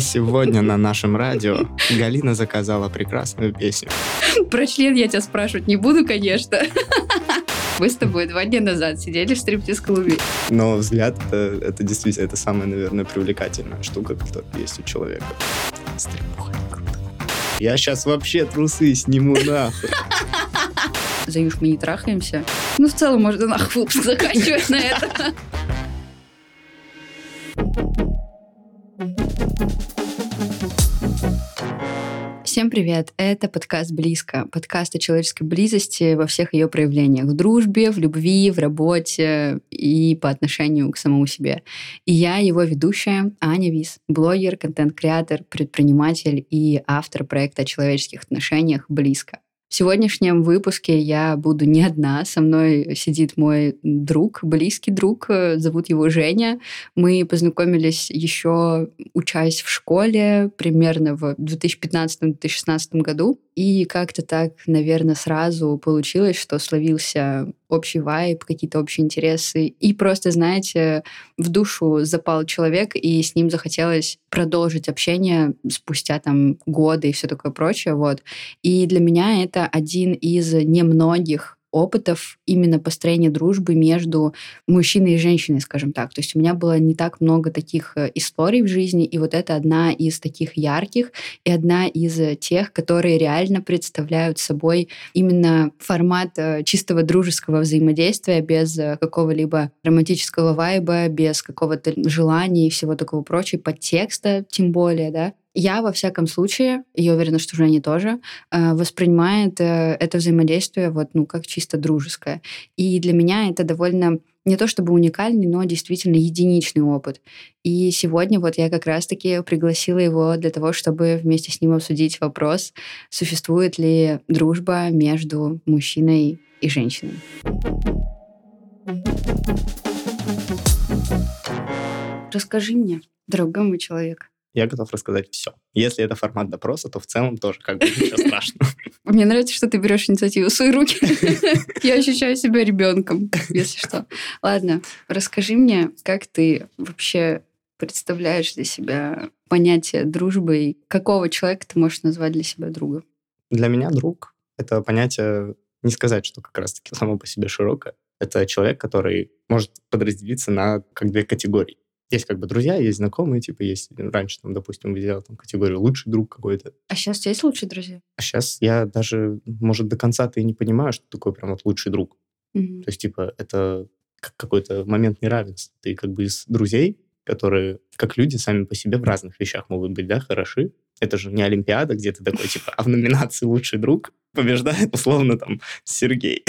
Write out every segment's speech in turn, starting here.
Сегодня на нашем радио Галина заказала прекрасную песню. Про член я тебя спрашивать не буду, конечно. Мы с тобой два дня назад сидели в стриптиз-клубе. Но взгляд это, это действительно это самая, наверное, привлекательная штука, которая есть у человека. Стримуха круто. Я сейчас вообще трусы сниму нахуй. Заюш, мы не трахаемся. Ну, в целом, можно нахуй заканчивать на это. Всем привет! Это подкаст «Близко». Подкаст о человеческой близости во всех ее проявлениях. В дружбе, в любви, в работе и по отношению к самому себе. И я его ведущая Аня Вис, блогер, контент-креатор, предприниматель и автор проекта о человеческих отношениях «Близко». В сегодняшнем выпуске я буду не одна. Со мной сидит мой друг, близкий друг. Зовут его Женя. Мы познакомились еще учась в школе примерно в 2015-2016 году. И как-то так, наверное, сразу получилось, что словился общий вайб, какие-то общие интересы. И просто, знаете, в душу запал человек, и с ним захотелось продолжить общение спустя там годы и все такое прочее. Вот. И для меня это один из немногих опытов именно построения дружбы между мужчиной и женщиной, скажем так. То есть у меня было не так много таких э, историй в жизни, и вот это одна из таких ярких и одна из э, тех, которые реально представляют собой именно формат э, чистого дружеского взаимодействия без какого-либо романтического вайба, без какого-то желания и всего такого прочего, подтекста тем более, да. Я, во всяком случае, я уверена, что Женя тоже, э, воспринимает э, это взаимодействие вот, ну, как чисто дружеское. И для меня это довольно не то чтобы уникальный, но действительно единичный опыт. И сегодня вот я как раз-таки пригласила его для того, чтобы вместе с ним обсудить вопрос, существует ли дружба между мужчиной и женщиной. Расскажи мне, дорогой мой человек, я готов рассказать все. Если это формат допроса, то в целом тоже как бы ничего страшного. Мне нравится, что ты берешь инициативу в свои руки. Я ощущаю себя ребенком, если что. Ладно, расскажи мне, как ты вообще представляешь для себя понятие дружбы и какого человека ты можешь назвать для себя другом? Для меня друг — это понятие, не сказать, что как раз-таки само по себе широкое. Это человек, который может подразделиться на как две категории есть как бы друзья, есть знакомые, типа есть раньше, там, допустим, выделял там категорию лучший друг какой-то. А сейчас у тебя есть лучшие друзья? А сейчас я даже, может, до конца-то и не понимаю, что такое прям вот лучший друг. Угу. То есть, типа, это какой-то момент неравенства. Ты как бы из друзей, которые, как люди, сами по себе в разных вещах могут быть, да, хороши. Это же не Олимпиада, где ты такой, типа, а в номинации «Лучший друг» побеждает, условно, там, Сергей.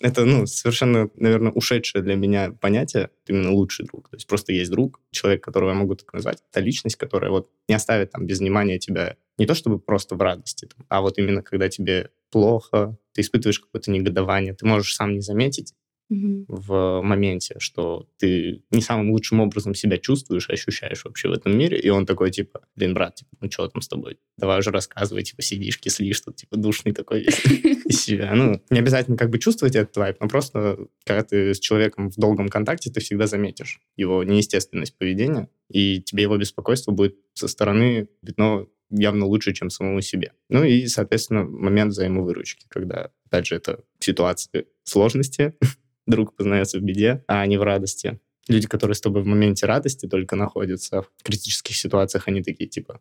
Это, ну, совершенно, наверное, ушедшее для меня понятие, именно лучший друг. То есть просто есть друг, человек, которого я могу так назвать. Это личность, которая вот не оставит там без внимания тебя не то чтобы просто в радости, а вот именно когда тебе плохо, ты испытываешь какое-то негодование, ты можешь сам не заметить, угу. в моменте, что ты не самым лучшим образом себя чувствуешь, ощущаешь вообще в этом мире, и он такой, типа, блин, брат, типа, ну что там с тобой? Давай уже рассказывай, типа, сидишь, кислишь, тут, типа, душный такой из себя. Ну, не обязательно как бы чувствовать этот вайп, но просто, когда ты с человеком в долгом контакте, ты всегда заметишь его неестественность поведения, и тебе его беспокойство будет со стороны видно явно лучше, чем самому себе. Ну и, соответственно, момент взаимовыручки, когда, опять же, это ситуация сложности, друг познается в беде, а не в радости. Люди, которые с тобой в моменте радости только находятся, в критических ситуациях они такие, типа,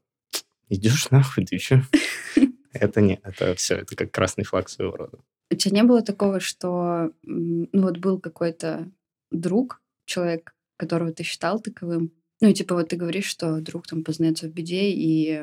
идешь нахуй, ты еще? Это не, это все, это как красный флаг своего рода. У тебя не было такого, что ну вот был какой-то друг, человек, которого ты считал таковым, ну, типа, вот ты говоришь, что друг там познается в беде и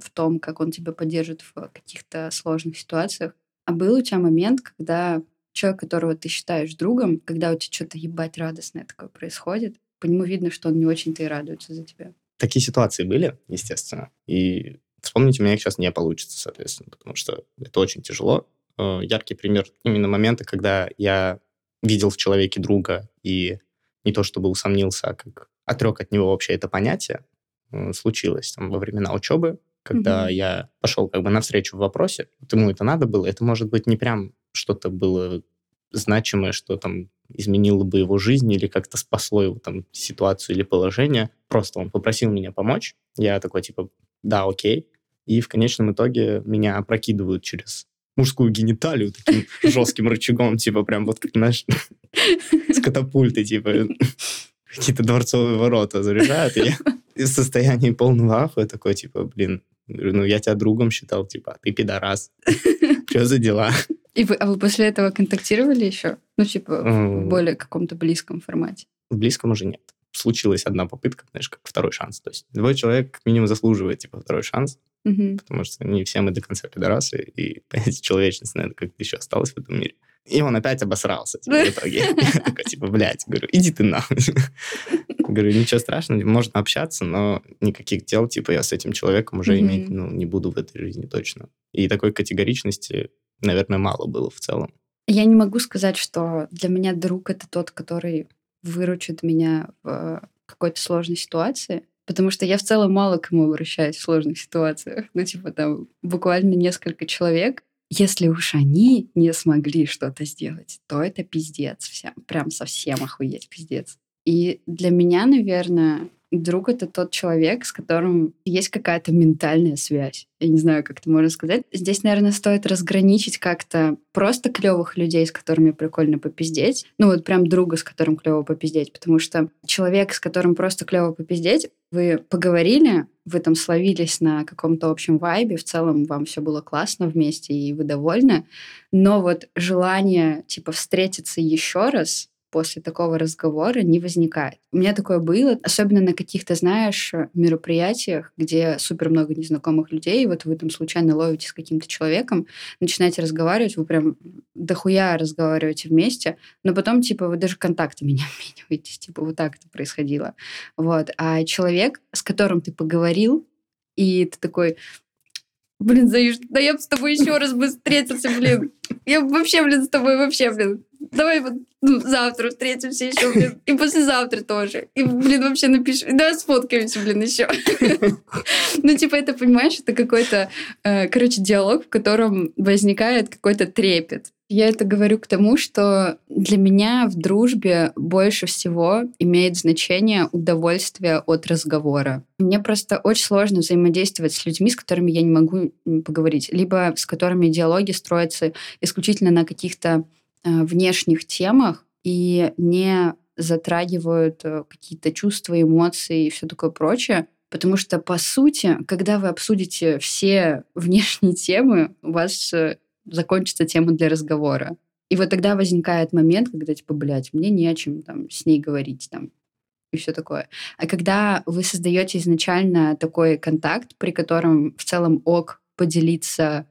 в том, как он тебя поддержит в каких-то сложных ситуациях. А был у тебя момент, когда человек, которого ты считаешь другом, когда у тебя что-то ебать радостное такое происходит, по нему видно, что он не очень-то и радуется за тебя. Такие ситуации были, естественно. И вспомнить у меня их сейчас не получится, соответственно, потому что это очень тяжело. Э, яркий пример именно момента, когда я видел в человеке друга и не то чтобы усомнился, а как отрек от него вообще это понятие, э, случилось там во времена учебы. когда mm-hmm. я пошел как бы навстречу в вопросе, вот ему это надо было, это может быть не прям что-то было значимое, что там изменило бы его жизнь или как-то спасло его там ситуацию или положение. Просто он попросил меня помочь. Я такой типа, да, окей. И в конечном итоге меня опрокидывают через мужскую гениталию таким жестким рычагом, типа прям вот как, знаешь, с катапульты, типа какие-то дворцовые ворота заряжают. И я в состоянии полного афа такой, типа, блин, ну я тебя другом считал, типа, а ты пидорас. Что за дела? И вы, а вы после этого контактировали еще? Ну, типа, в более каком-то близком формате? В близком уже нет. Случилась одна попытка, знаешь, как второй шанс. То есть любой человек как минимум заслуживает, типа, второй шанс. Угу. Потому что не все мы до конца пидорасы, и понятие человечности, наверное, как-то еще осталось в этом мире. И он опять обосрался, типа, в итоге. Я такой, типа, блядь, говорю, иди ты нахуй. Говорю, ничего страшного, можно общаться, но никаких дел, типа, я с этим человеком уже иметь, ну, не буду в этой жизни точно. И такой категоричности, наверное, мало было в целом. Я не могу сказать, что для меня друг это тот, который выручит меня в какой-то сложной ситуации. Потому что я в целом мало кому обращаюсь в сложных ситуациях. Ну, типа, там буквально несколько человек. Если уж они не смогли что-то сделать, то это пиздец. Всем. Прям совсем охуеть пиздец. И для меня, наверное, друг — это тот человек, с которым есть какая-то ментальная связь. Я не знаю, как это можно сказать. Здесь, наверное, стоит разграничить как-то просто клевых людей, с которыми прикольно попиздеть. Ну вот прям друга, с которым клево попиздеть. Потому что человек, с которым просто клево попиздеть, вы поговорили, вы там словились на каком-то общем вайбе, в целом вам все было классно вместе, и вы довольны. Но вот желание, типа, встретиться еще раз, после такого разговора не возникает. У меня такое было, особенно на каких-то, знаешь, мероприятиях, где супер много незнакомых людей, и вот вы там случайно ловите с каким-то человеком, начинаете разговаривать, вы прям дохуя разговариваете вместе, но потом, типа, вы даже контактами не обмениваетесь, типа, вот так это происходило. Вот. А человек, с которым ты поговорил, и ты такой, Блин, Заюш, да я бы с тобой еще раз бы встретился, блин. Я вообще, блин, с тобой вообще, блин. Давай вот завтра встретимся еще, блин. И послезавтра тоже. И, блин, вообще напиши. Давай сфоткаемся, блин, еще. Ну, типа, это, понимаешь, это какой-то, э, короче, диалог, в котором возникает какой-то трепет. Я это говорю к тому, что для меня в дружбе больше всего имеет значение удовольствие от разговора. Мне просто очень сложно взаимодействовать с людьми, с которыми я не могу поговорить, либо с которыми диалоги строятся исключительно на каких-то внешних темах и не затрагивают э, какие-то чувства, эмоции и все такое прочее. Потому что, по сути, когда вы обсудите все внешние темы, у вас э, закончится тема для разговора. И вот тогда возникает момент, когда, типа, блядь, мне не о чем там с ней говорить, там, и все такое. А когда вы создаете изначально такой контакт, при котором в целом ок поделиться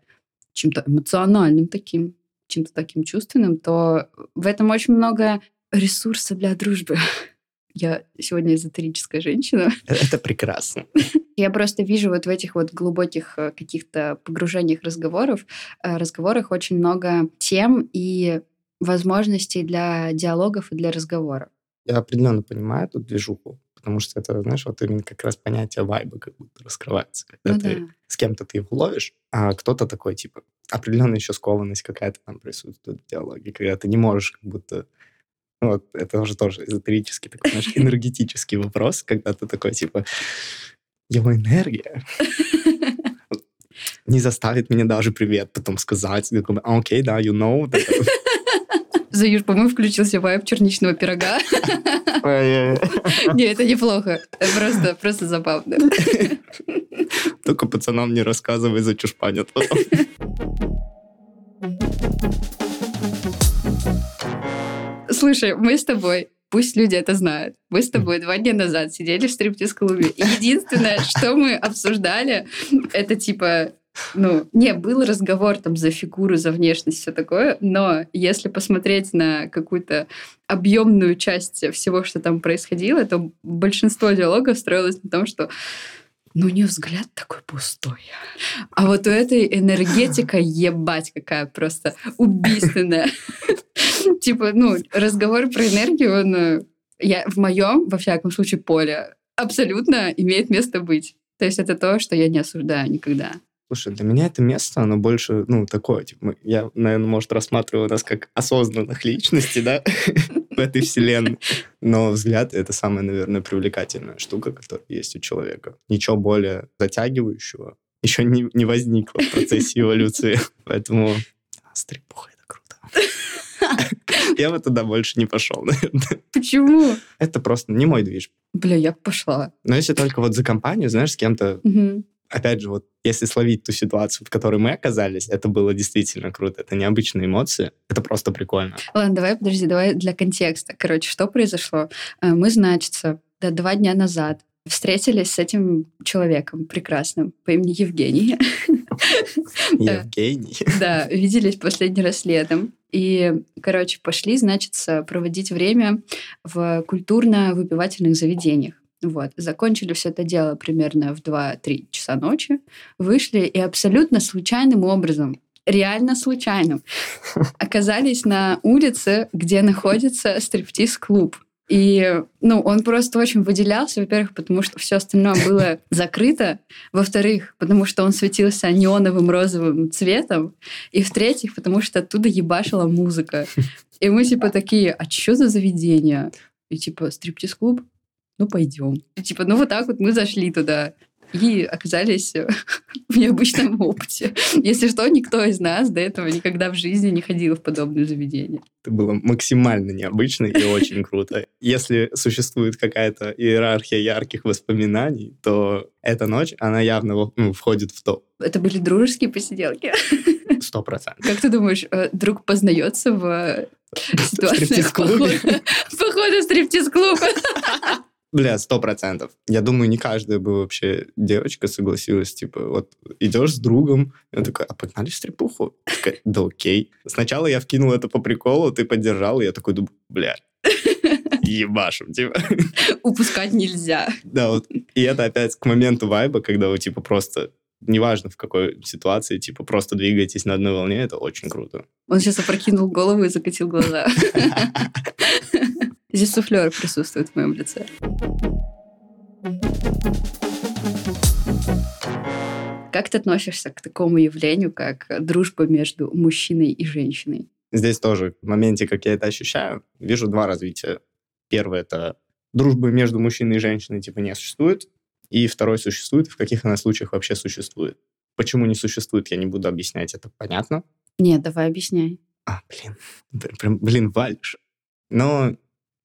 чем-то эмоциональным таким, чем-то таким чувственным, то в этом очень много ресурса для дружбы. Я сегодня эзотерическая женщина. Это прекрасно. Я просто вижу вот в этих вот глубоких э, каких-то погружениях разговоров, э, разговорах очень много тем и возможностей для диалогов и для разговоров. Я определенно понимаю эту движуху, потому что это, знаешь, вот именно как раз понятие вайба как будто раскрывается, когда ну, ты да. с кем-то ты его ловишь, а кто-то такой, типа, определенная еще скованность какая-то там присутствует в диалоге, когда ты не можешь как будто вот, это уже тоже эзотерический, такой, знаешь, энергетический вопрос, когда ты такой, типа, его энергия не заставит меня даже привет потом сказать. А, окей, да, you know. Заюш, по-моему, включился вайп черничного пирога. Не, это неплохо. Просто, просто забавно. Только пацанам не рассказывай, зачушпанят потом. Слушай, мы с тобой Пусть люди это знают. Мы с тобой два дня назад сидели в стриптиз-клубе. Единственное, что мы обсуждали, это типа ну, не, был разговор там за фигуру, за внешность, все такое, но если посмотреть на какую-то объемную часть всего, что там происходило, то большинство диалогов строилось на том, что ну, не взгляд такой пустой. А вот у этой энергетика, ебать, какая просто убийственная. Типа, ну, разговор про энергию, он э, я, в моем, во всяком случае, поле абсолютно имеет место быть. То есть это то, что я не осуждаю никогда. Слушай, для меня это место, оно больше, ну, такое, типа, я, наверное, может, рассматриваю нас как осознанных личностей, да, в этой вселенной. Но взгляд — это самая, наверное, привлекательная штука, которая есть у человека. Ничего более затягивающего еще не, не возникло в процессе эволюции. Поэтому стрипуха — это круто. Я бы туда больше не пошел, наверное. Почему? Это просто не мой движ. Бля, я пошла. Но если только вот за компанию, знаешь, с кем-то опять же, вот если словить ту ситуацию, в которой мы оказались, это было действительно круто. Это необычные эмоции. Это просто прикольно. Ладно, давай, подожди, давай для контекста. Короче, что произошло? Э, мы, значится, да, два дня назад встретились с этим человеком прекрасным по имени Евгений. Евгений? Да, виделись последний раз летом. И, короче, пошли, значит, проводить время в культурно-выпивательных заведениях. Вот. Закончили все это дело примерно в 2-3 часа ночи. Вышли и абсолютно случайным образом реально случайным оказались на улице, где находится стриптиз-клуб. И, ну, он просто очень выделялся, во-первых, потому что все остальное было закрыто, во-вторых, потому что он светился неоновым розовым цветом, и в-третьих, потому что оттуда ебашила музыка. И мы типа такие, а что за заведение? И типа, стриптиз-клуб? Ну, пойдем. Типа, ну, вот так вот мы зашли туда и оказались в необычном опыте. Если что, никто из нас до этого никогда в жизни не ходил в подобное заведение. Это было максимально необычно и очень круто. Если существует какая-то иерархия ярких воспоминаний, то эта ночь, она явно ну, входит в топ. Это были дружеские посиделки? Сто процентов. Как ты думаешь, э, друг познается в ситуации похода, похода в стриптиз-клуб? Бля, сто процентов. Я думаю, не каждая бы вообще девочка согласилась, типа, вот идешь с другом, и он такой, а погнали в стрипуху? Такая, да окей. Сначала я вкинул это по приколу, ты поддержал, и я такой думаю, бля, ебашим, типа. Упускать нельзя. Да, вот. И это опять к моменту вайба, когда вы, типа, просто неважно в какой ситуации, типа, просто двигаетесь на одной волне, это очень круто. Он сейчас опрокинул голову и закатил глаза. Здесь суфлер присутствует в моем лице. Как ты относишься к такому явлению, как дружба между мужчиной и женщиной? Здесь тоже в моменте, как я это ощущаю, вижу два развития. Первое — это дружбы между мужчиной и женщиной типа не существует. И второе существует, в каких она случаях вообще существует. Почему не существует, я не буду объяснять, это понятно. Нет, давай объясняй. А, блин, прям, блин, валишь. Но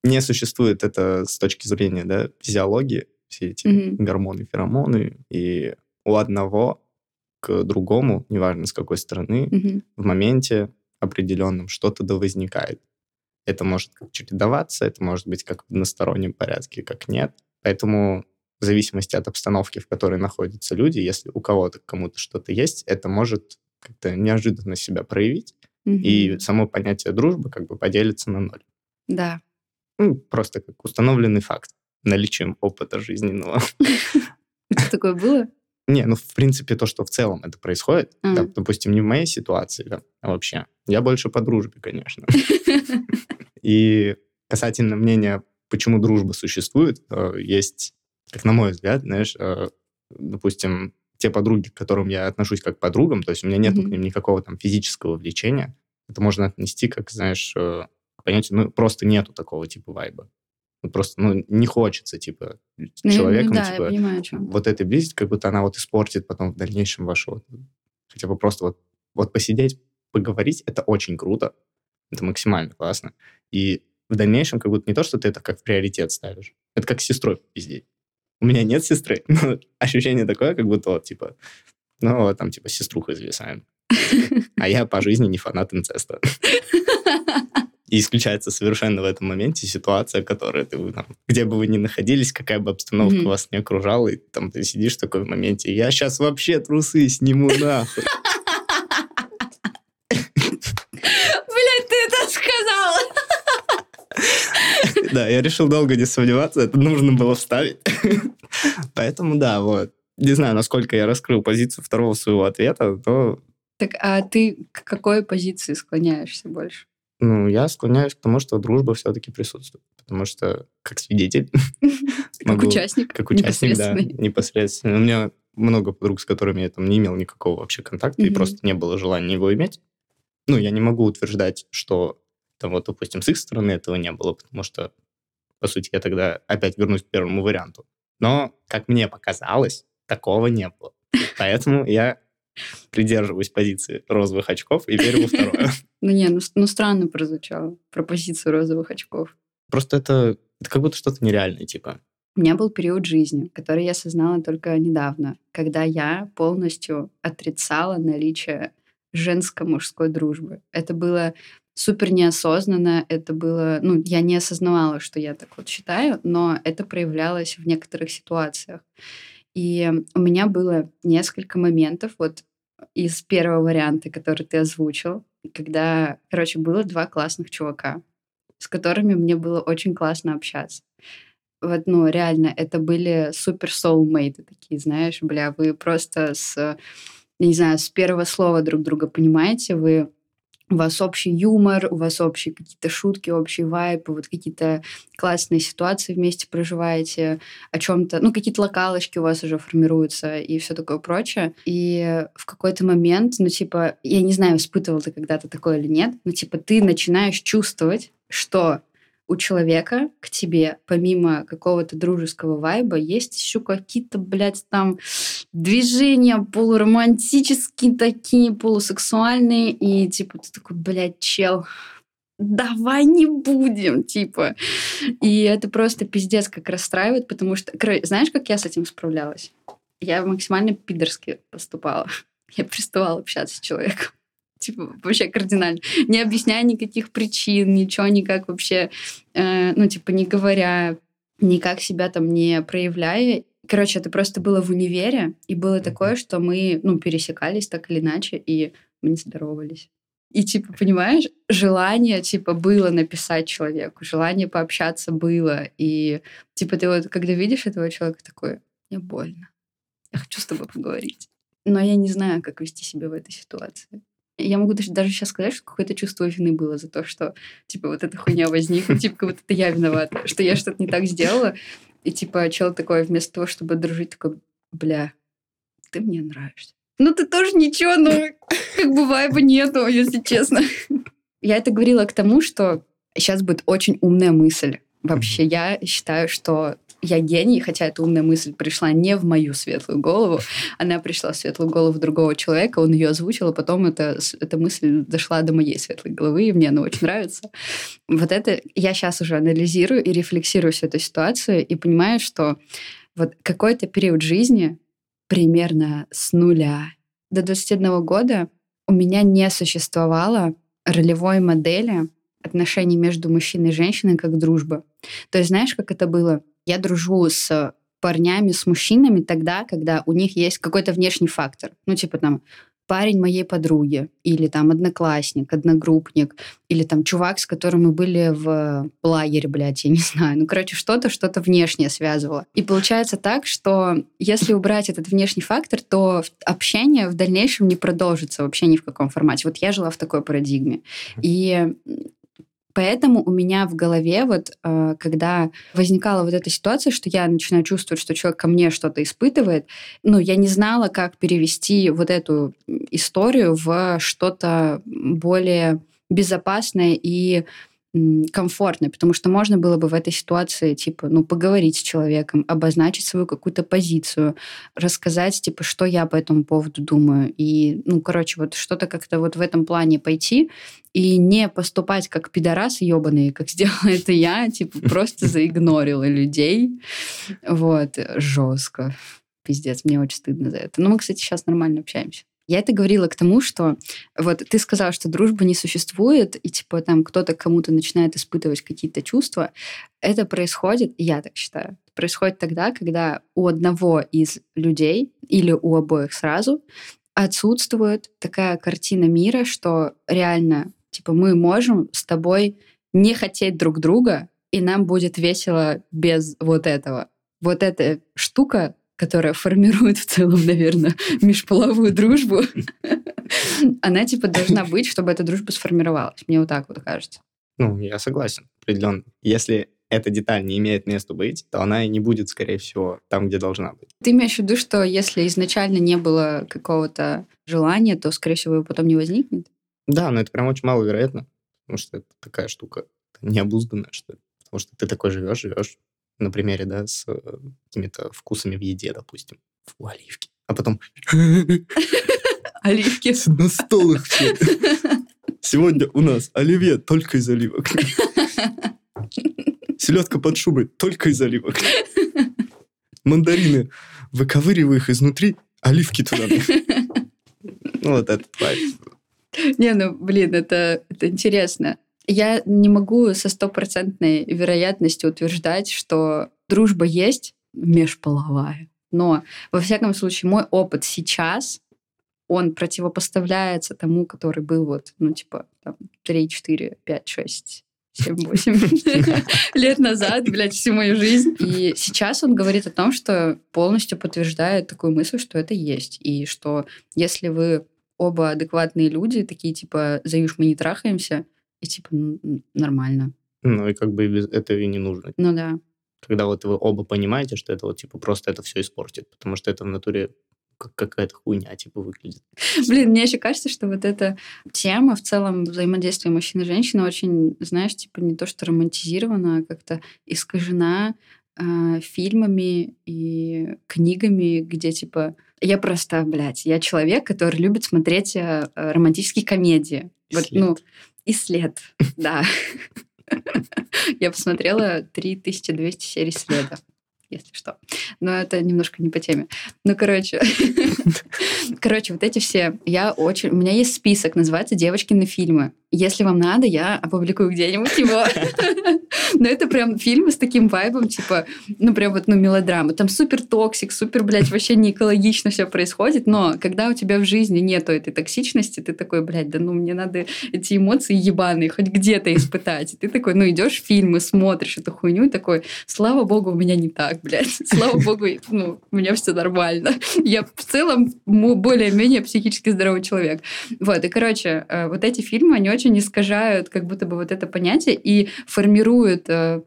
не существует это с точки зрения да, физиологии, все эти mm-hmm. гормоны, феромоны, и у одного к другому, неважно с какой стороны, mm-hmm. в моменте определенном что-то да возникает. Это может чередоваться, это может быть как в одностороннем порядке, как нет. Поэтому в зависимости от обстановки, в которой находятся люди, если у кого-то к кому-то что-то есть, это может как-то неожиданно себя проявить, mm-hmm. и само понятие дружбы как бы поделится на ноль. Да. Ну, просто как установленный факт наличием опыта жизненного. Это такое было? Не, ну, в принципе, то, что в целом это происходит, mm. да, допустим, не в моей ситуации, да, а вообще. Я больше по дружбе, конечно. И касательно мнения, почему дружба существует, э, есть, как на мой взгляд, знаешь, э, допустим, те подруги, к которым я отношусь как к подругам, то есть у меня нет mm-hmm. к ним никакого там физического влечения, это можно отнести как, знаешь, понятию, ну, просто нету такого типа вайба. Ну, просто, ну, не хочется, типа, ну, человеком, да, типа, понимаю, вот этой близость, как будто она вот испортит потом в дальнейшем вашу, хотя бы просто вот, вот посидеть, поговорить, это очень круто, это максимально классно. И в дальнейшем как будто не то, что ты это как приоритет ставишь, это как с сестрой пиздеть. У меня нет сестры, но ощущение такое, как будто вот, типа, ну, вот там, типа, сеструхой зависаем. А я по жизни не фанат инцеста. И исключается совершенно в этом моменте ситуация, которая ты, там, где бы вы ни находились, какая бы обстановка mm-hmm. вас не окружала, и там ты сидишь в такой моменте, я сейчас вообще трусы сниму нахуй. Блять, ты это сказал! Да, я решил долго не сомневаться, это нужно было вставить. Поэтому да, вот. Не знаю, насколько я раскрыл позицию второго своего ответа, то... Так, а ты к какой позиции склоняешься больше? Ну, я склоняюсь к тому, что дружба все-таки присутствует. Потому что как свидетель... Как участник. Как участник, да, непосредственно. У меня много подруг, с которыми я там не имел никакого вообще контакта, и просто не было желания его иметь. Ну, я не могу утверждать, что там вот, допустим, с их стороны этого не было, потому что, по сути, я тогда опять вернусь к первому варианту. Но, как мне показалось, такого не было. Поэтому я придерживаюсь позиции розовых очков и верю во второе. Ну не, ну, ну странно прозвучало про позицию розовых очков. Просто это, это как будто что-то нереальное, типа. У меня был период жизни, который я осознала только недавно, когда я полностью отрицала наличие женско-мужской дружбы. Это было супер неосознанно, это было, ну, я не осознавала, что я так вот считаю, но это проявлялось в некоторых ситуациях. И у меня было несколько моментов, вот из первого варианта, который ты озвучил, когда, короче, было два классных чувака, с которыми мне было очень классно общаться. Вот, ну, реально, это были супер soulmate такие, знаешь, бля, вы просто с, не знаю, с первого слова друг друга понимаете, вы у вас общий юмор, у вас общие какие-то шутки, общий вайп, вот какие-то классные ситуации вместе проживаете, о чем-то, ну, какие-то локалочки у вас уже формируются и все такое прочее. И в какой-то момент, ну, типа, я не знаю, испытывал ты когда-то такое или нет, но, типа, ты начинаешь чувствовать, что у человека к тебе, помимо какого-то дружеского вайба, есть еще какие-то, блядь, там движения полуромантические такие, полусексуальные, и типа ты такой, блядь, чел, давай не будем, типа. И это просто пиздец как расстраивает, потому что... Знаешь, как я с этим справлялась? Я максимально пидорски поступала. Я приставала общаться с человеком типа, вообще кардинально. Не объясняя никаких причин, ничего никак вообще, э, ну, типа, не говоря, никак себя там не проявляя. Короче, это просто было в универе, и было такое, что мы, ну, пересекались так или иначе, и мы не здоровались. И, типа, понимаешь, желание, типа, было написать человеку, желание пообщаться было. И, типа, ты вот, когда видишь этого человека, такой, мне больно. Я хочу с тобой поговорить. Но я не знаю, как вести себя в этой ситуации. Я могу даже, даже сейчас сказать, что какое-то чувство вины было за то, что, типа, вот эта хуйня возникла, типа, как будто это я виновата, что я что-то не так сделала. И, типа, чел такой, вместо того, чтобы дружить, такой, бля, ты мне нравишься. Ну, ты тоже ничего, но как бы вайба нету, если честно. Я это говорила к тому, что сейчас будет очень умная мысль. Вообще, я считаю, что я гений, хотя эта умная мысль пришла не в мою светлую голову, она пришла в светлую голову другого человека, он ее озвучил, а потом эта, эта мысль дошла до моей светлой головы, и мне она очень нравится. Вот это я сейчас уже анализирую и рефлексирую всю эту ситуацию и понимаю, что вот какой-то период жизни, примерно с нуля до 21 года, у меня не существовало ролевой модели отношений между мужчиной и женщиной как дружба. То есть знаешь, как это было? Я дружу с парнями, с мужчинами тогда, когда у них есть какой-то внешний фактор. Ну, типа там парень моей подруги, или там одноклассник, одногруппник, или там чувак, с которым мы были в лагере, блядь, я не знаю. Ну, короче, что-то, что-то внешнее связывало. И получается так, что если убрать этот внешний фактор, то общение в дальнейшем не продолжится вообще ни в каком формате. Вот я жила в такой парадигме. И Поэтому у меня в голове вот, э, когда возникала вот эта ситуация, что я начинаю чувствовать, что человек ко мне что-то испытывает, ну, я не знала, как перевести вот эту историю в что-то более безопасное и комфортной, потому что можно было бы в этой ситуации, типа, ну, поговорить с человеком, обозначить свою какую-то позицию, рассказать, типа, что я по этому поводу думаю. И, ну, короче, вот что-то как-то вот в этом плане пойти и не поступать как пидорас ебаный, как сделала это я, типа, просто заигнорила людей. Вот, жестко. Пиздец, мне очень стыдно за это. Но мы, кстати, сейчас нормально общаемся. Я это говорила к тому, что вот ты сказал, что дружба не существует, и типа там кто-то кому-то начинает испытывать какие-то чувства. Это происходит, я так считаю, происходит тогда, когда у одного из людей или у обоих сразу отсутствует такая картина мира, что реально, типа, мы можем с тобой не хотеть друг друга, и нам будет весело без вот этого. Вот эта штука которая формирует в целом, наверное, межполовую дружбу, она типа должна быть, чтобы эта дружба сформировалась. Мне вот так вот кажется. Ну, я согласен, определенно. Если эта деталь не имеет места быть, то она и не будет, скорее всего, там, где должна быть. Ты имеешь в виду, что если изначально не было какого-то желания, то, скорее всего, его потом не возникнет? Да, но это прям очень маловероятно, потому что это такая штука необузданная, что ли. Потому что ты такой живешь, живешь, на примере, да, с э, какими-то вкусами в еде, допустим. Фу, оливки. А потом... Оливки. На стол их все. Сегодня у нас оливье только из оливок. Селедка под шубой только из оливок. Мандарины. Выковыриваю их изнутри, оливки туда. Ну, вот это тварь. Не, ну, блин, это, это интересно. Я не могу со стопроцентной вероятностью утверждать, что дружба есть межполовая. Но, во всяком случае, мой опыт сейчас, он противопоставляется тому, который был вот, ну, типа, там, 3, 4, 5, 6, 7-8 лет назад, блядь, всю мою жизнь. И сейчас он говорит о том, что полностью подтверждает такую мысль, что это есть. И что если вы оба адекватные люди, такие типа «заюш, мы не трахаемся», и типа нормально. Ну и как бы этого и не нужно. Ну да. Когда вот вы оба понимаете, что это вот типа просто это все испортит, потому что это в натуре как какая-то хуйня типа выглядит. Блин, мне еще кажется, что вот эта тема в целом взаимодействия мужчины и женщины очень, знаешь, типа не то что романтизирована, а как-то искажена э, фильмами и книгами, где типа я просто, блядь, я человек, который любит смотреть э, романтические комедии. Вот, ну, и след, да. Я посмотрела 3200 серий следа если что. Но это немножко не по теме. Ну, короче, короче, вот эти все, я очень, у меня есть список, называется «Девочкины фильмы». Если вам надо, я опубликую где-нибудь его. Но это прям фильмы с таким вайбом, типа, ну, прям вот, ну, мелодрама. Там супер toxic, супер, блядь, вообще не экологично все происходит. Но когда у тебя в жизни нету этой токсичности, ты такой, блядь, да ну, мне надо эти эмоции ебаные хоть где-то испытать. И ты такой, ну, идешь в фильмы, смотришь эту хуйню и такой, слава богу, у меня не так, блядь. Слава богу, ну, у меня все нормально. Я в целом более-менее психически здоровый человек. Вот, и, короче, э, вот эти фильмы, они очень искажают как будто бы вот это понятие и формируют э,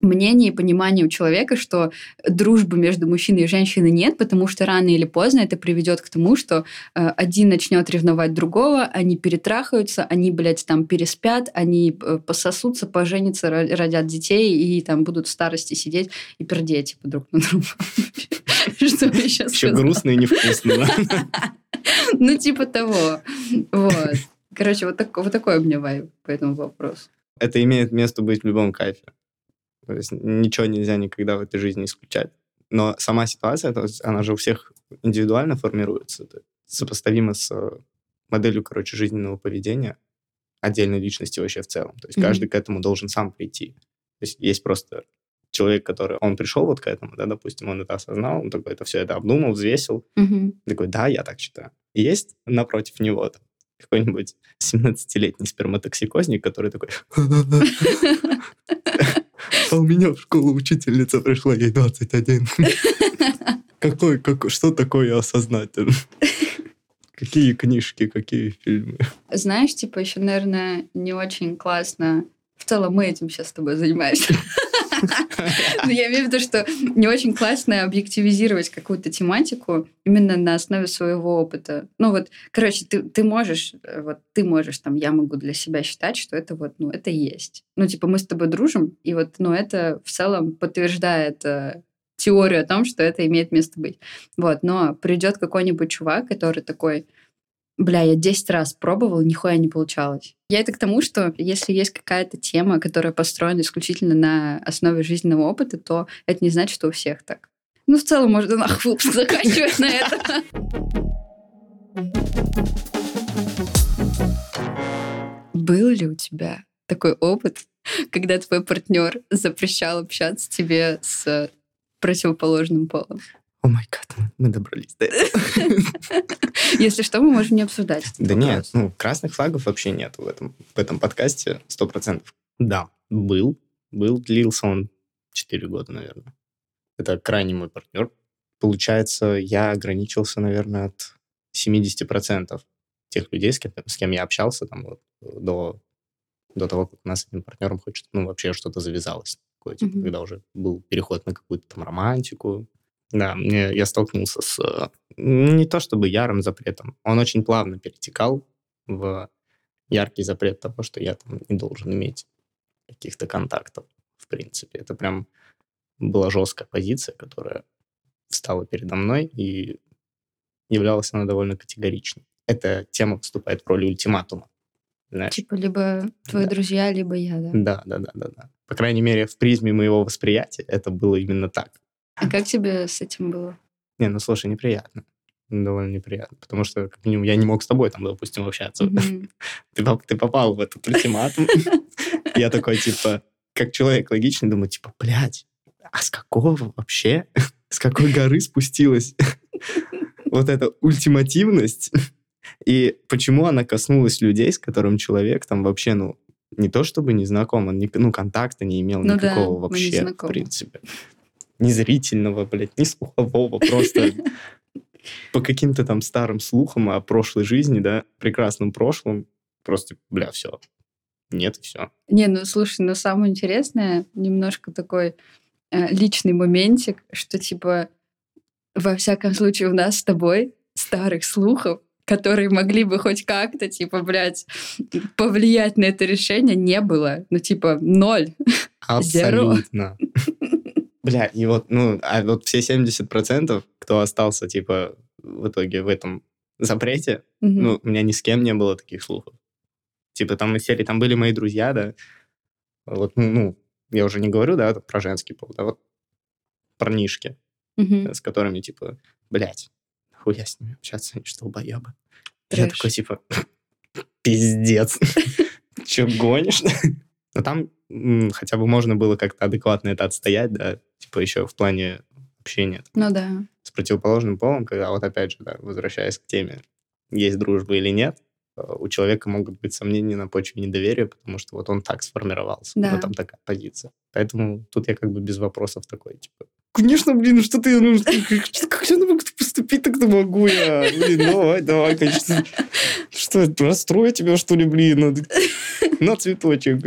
мнение и понимание у человека, что дружбы между мужчиной и женщиной нет, потому что рано или поздно это приведет к тому, что э, один начнет ревновать другого, они перетрахаются, они, блядь, там переспят, они э, пососутся, поженятся, родят детей и там будут в старости сидеть и пердеть типа, друг на друга. Что я сейчас Еще грустно и невкусно, Ну, типа того. Вот. Короче, вот, так, вот такой у меня вайб по этому вопросу. Это имеет место быть в любом кайфе. То есть ничего нельзя никогда в этой жизни исключать. Но сама ситуация, то есть она же у всех индивидуально формируется. Это сопоставимо с э, моделью, короче, жизненного поведения отдельной личности вообще в целом. То есть mm-hmm. каждый к этому должен сам прийти. То есть есть просто человек, который, он пришел вот к этому, да, допустим, он это осознал, он такой это все это обдумал, взвесил, mm-hmm. такой, да, я так считаю. И есть напротив него там, какой-нибудь 17-летний сперматоксикозник, который такой... А у меня в школу учительница пришла, ей 21. Какой, какой, что такое осознать? Какие книжки, какие фильмы? Знаешь, типа еще, наверное, не очень классно. В целом мы этим сейчас с тобой занимаемся. Но я имею в виду, что не очень классно объективизировать какую-то тематику именно на основе своего опыта. Ну вот, короче, ты, ты можешь, э, вот ты можешь, там, я могу для себя считать, что это вот, ну, это есть. Ну, типа, мы с тобой дружим, и вот, ну, это в целом подтверждает э, теорию о том, что это имеет место быть. Вот, но придет какой-нибудь чувак, который такой, Бля, я 10 раз пробовал, нихуя не получалось. Я это к тому, что если есть какая-то тема, которая построена исключительно на основе жизненного опыта, то это не значит, что у всех так. Ну, в целом, можно нахуй заканчивать на это. Был ли у тебя такой опыт, когда твой партнер запрещал общаться тебе с противоположным полом? О май гад, мы добрались до этого. Если что, мы можем не обсуждать. Да нет, ну, красных флагов вообще нет в этом, в этом подкасте, сто процентов. Да, был. Был, длился он 4 года, наверное. Это крайний мой партнер. получается, я ограничился, наверное, от 70% тех людей, с кем, с кем я общался там вот, до, до того, как у нас с этим партнером хоть ну, вообще что-то завязалось. Такое, типа, mm-hmm. Когда уже был переход на какую-то там романтику. Да, мне, я столкнулся с не то чтобы ярым запретом, он очень плавно перетекал в яркий запрет того, что я там не должен иметь каких-то контактов, в принципе. Это прям была жесткая позиция, которая встала передо мной, и являлась она довольно категоричной. Эта тема выступает в роли ультиматума. Знаешь? Типа либо твои да. друзья, либо я, да? Да, да, да, да, да. По крайней мере, в призме моего восприятия это было именно так. А как тебе с этим было? Не, ну слушай, неприятно. Довольно неприятно. Потому что, как минимум, я не мог с тобой там, допустим, общаться. Mm-hmm. ты, ты попал в этот ультиматум. Я такой, типа, как человек логичный, думаю, типа, блядь, а с какого вообще, с какой горы спустилась вот эта ультимативность? И почему она коснулась людей, с которым человек там вообще, ну, не то чтобы не знаком, он не, ну, контакта не имел ну никакого да, вообще, в принципе. Ни зрительного, блядь, ни слухового, просто по каким-то там старым слухам о прошлой жизни, да, прекрасном прошлом, просто, бля, все, нет, и все. Не, ну слушай, но самое интересное, немножко такой э, личный моментик, что типа во всяком случае у нас с тобой старых слухов, которые могли бы хоть как-то, типа, блядь, повлиять на это решение, не было. Ну, типа, ноль. Абсолютно. Бля, и вот, ну, а вот все 70%, кто остался, типа, в итоге в этом запрете, mm-hmm. ну, у меня ни с кем не было таких слухов. Типа, там из серии, там были мои друзья, да, вот, ну, ну я уже не говорю, да, про женский пол, да, вот парнишки, mm-hmm. с которыми, типа, блядь, хуя с ними общаться, они что, долбоебы. Я такой, типа, пиздец, че гонишь? Но там хотя бы можно было как-то адекватно это отстоять, да, типа еще в плане общения. Ну да. С противоположным полом, когда вот опять же, да, возвращаясь к теме, есть дружба или нет, э, у человека могут быть сомнения на почве недоверия, потому что вот он так сформировался, да. вот там такая позиция. Поэтому тут я как бы без вопросов такой, типа, конечно, блин, ну что ты, ну, как, как я могу поступить, так-то могу я. Блин, давай, давай, конечно. Что, расстрою тебя, что ли, блин? Ну, на цветочек.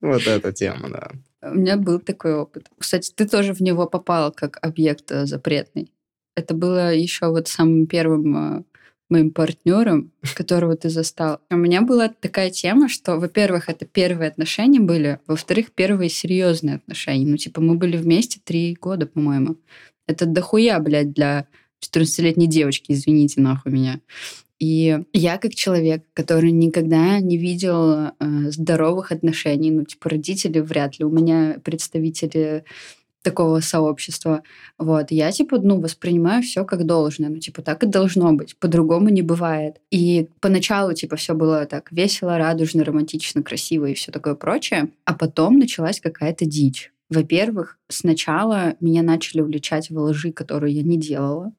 Вот эта тема, да. У меня был такой опыт. Кстати, ты тоже в него попал как объект э, запретный. Это было еще вот самым первым э, моим партнером, которого ты застал. У меня была такая тема, что, во-первых, это первые отношения были, во-вторых, первые серьезные отношения. Ну, типа, мы были вместе три года, по-моему. Это дохуя, блядь, для 14-летней девочки, извините, нахуй меня. И я как человек, который никогда не видел э, здоровых отношений, ну, типа, родители вряд ли, у меня представители такого сообщества. Вот. Я, типа, ну, воспринимаю все как должное. Ну, типа, так и должно быть. По-другому не бывает. И поначалу, типа, все было так весело, радужно, романтично, красиво и все такое прочее. А потом началась какая-то дичь. Во-первых, сначала меня начали увлечать во лжи, которую я не делала.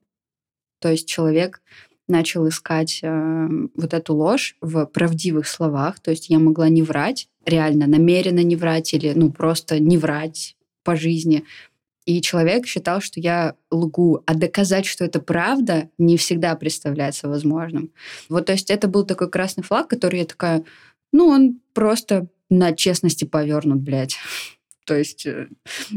То есть человек начал искать э, вот эту ложь в правдивых словах. То есть я могла не врать, реально намеренно не врать или ну просто не врать по жизни. И человек считал, что я лгу, а доказать, что это правда, не всегда представляется возможным. Вот, то есть это был такой красный флаг, который я такая, ну, он просто на честности повернут, блядь. То есть э,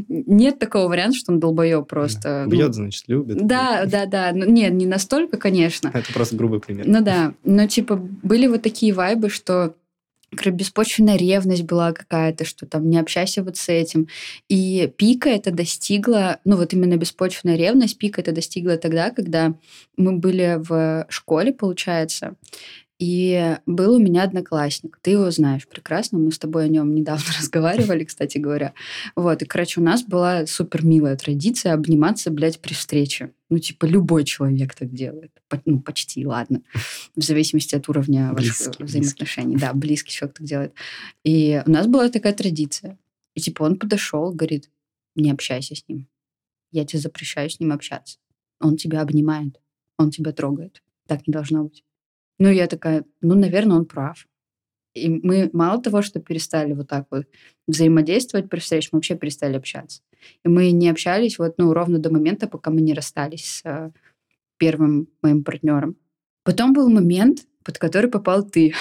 нет такого варианта, что он долбоеб просто. Бьет, ну, значит, любит. Да, да, да. Ну, нет, не настолько, конечно. Это просто грубый пример. Ну да. Но типа были вот такие вайбы, что беспочвенная ревность была какая-то, что там не общайся вот с этим. И пика это достигла, ну вот именно беспочвенная ревность, пика это достигла тогда, когда мы были в школе, получается, и был у меня одноклассник. Ты его знаешь прекрасно. Мы с тобой о нем недавно разговаривали, кстати говоря. Вот. И, короче, у нас была супер милая традиция обниматься, блядь, при встрече. Ну, типа, любой человек так делает. Ну, почти, ладно. В зависимости от уровня близкий, ваших взаимоотношений. Близкий. Да, близкий человек так делает. И у нас была такая традиция. И, типа, он подошел, говорит, не общайся с ним. Я тебе запрещаю с ним общаться. Он тебя обнимает. Он тебя трогает. Так не должно быть. Ну, я такая, ну, наверное, он прав. И мы мало того, что перестали вот так вот взаимодействовать при встрече, мы вообще перестали общаться. И мы не общались вот, ну, ровно до момента, пока мы не расстались с э, первым моим партнером. Потом был момент, под который попал ты.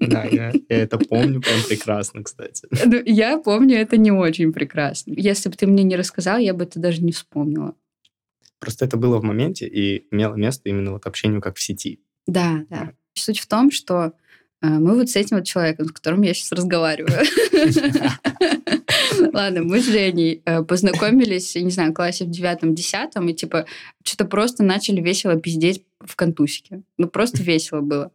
Да, я, я это помню прям прекрасно, кстати. Ну, я помню это не очень прекрасно. Если бы ты мне не рассказал, я бы это даже не вспомнила. Просто это было в моменте и имело место именно вот общению как в сети. Да, да. Суть в том, что э, мы вот с этим вот человеком, с которым я сейчас разговариваю. Ладно, мы с Женей э, познакомились, не знаю, в классе в девятом-десятом, и типа что-то просто начали весело пиздеть в контусике. Ну, просто весело было.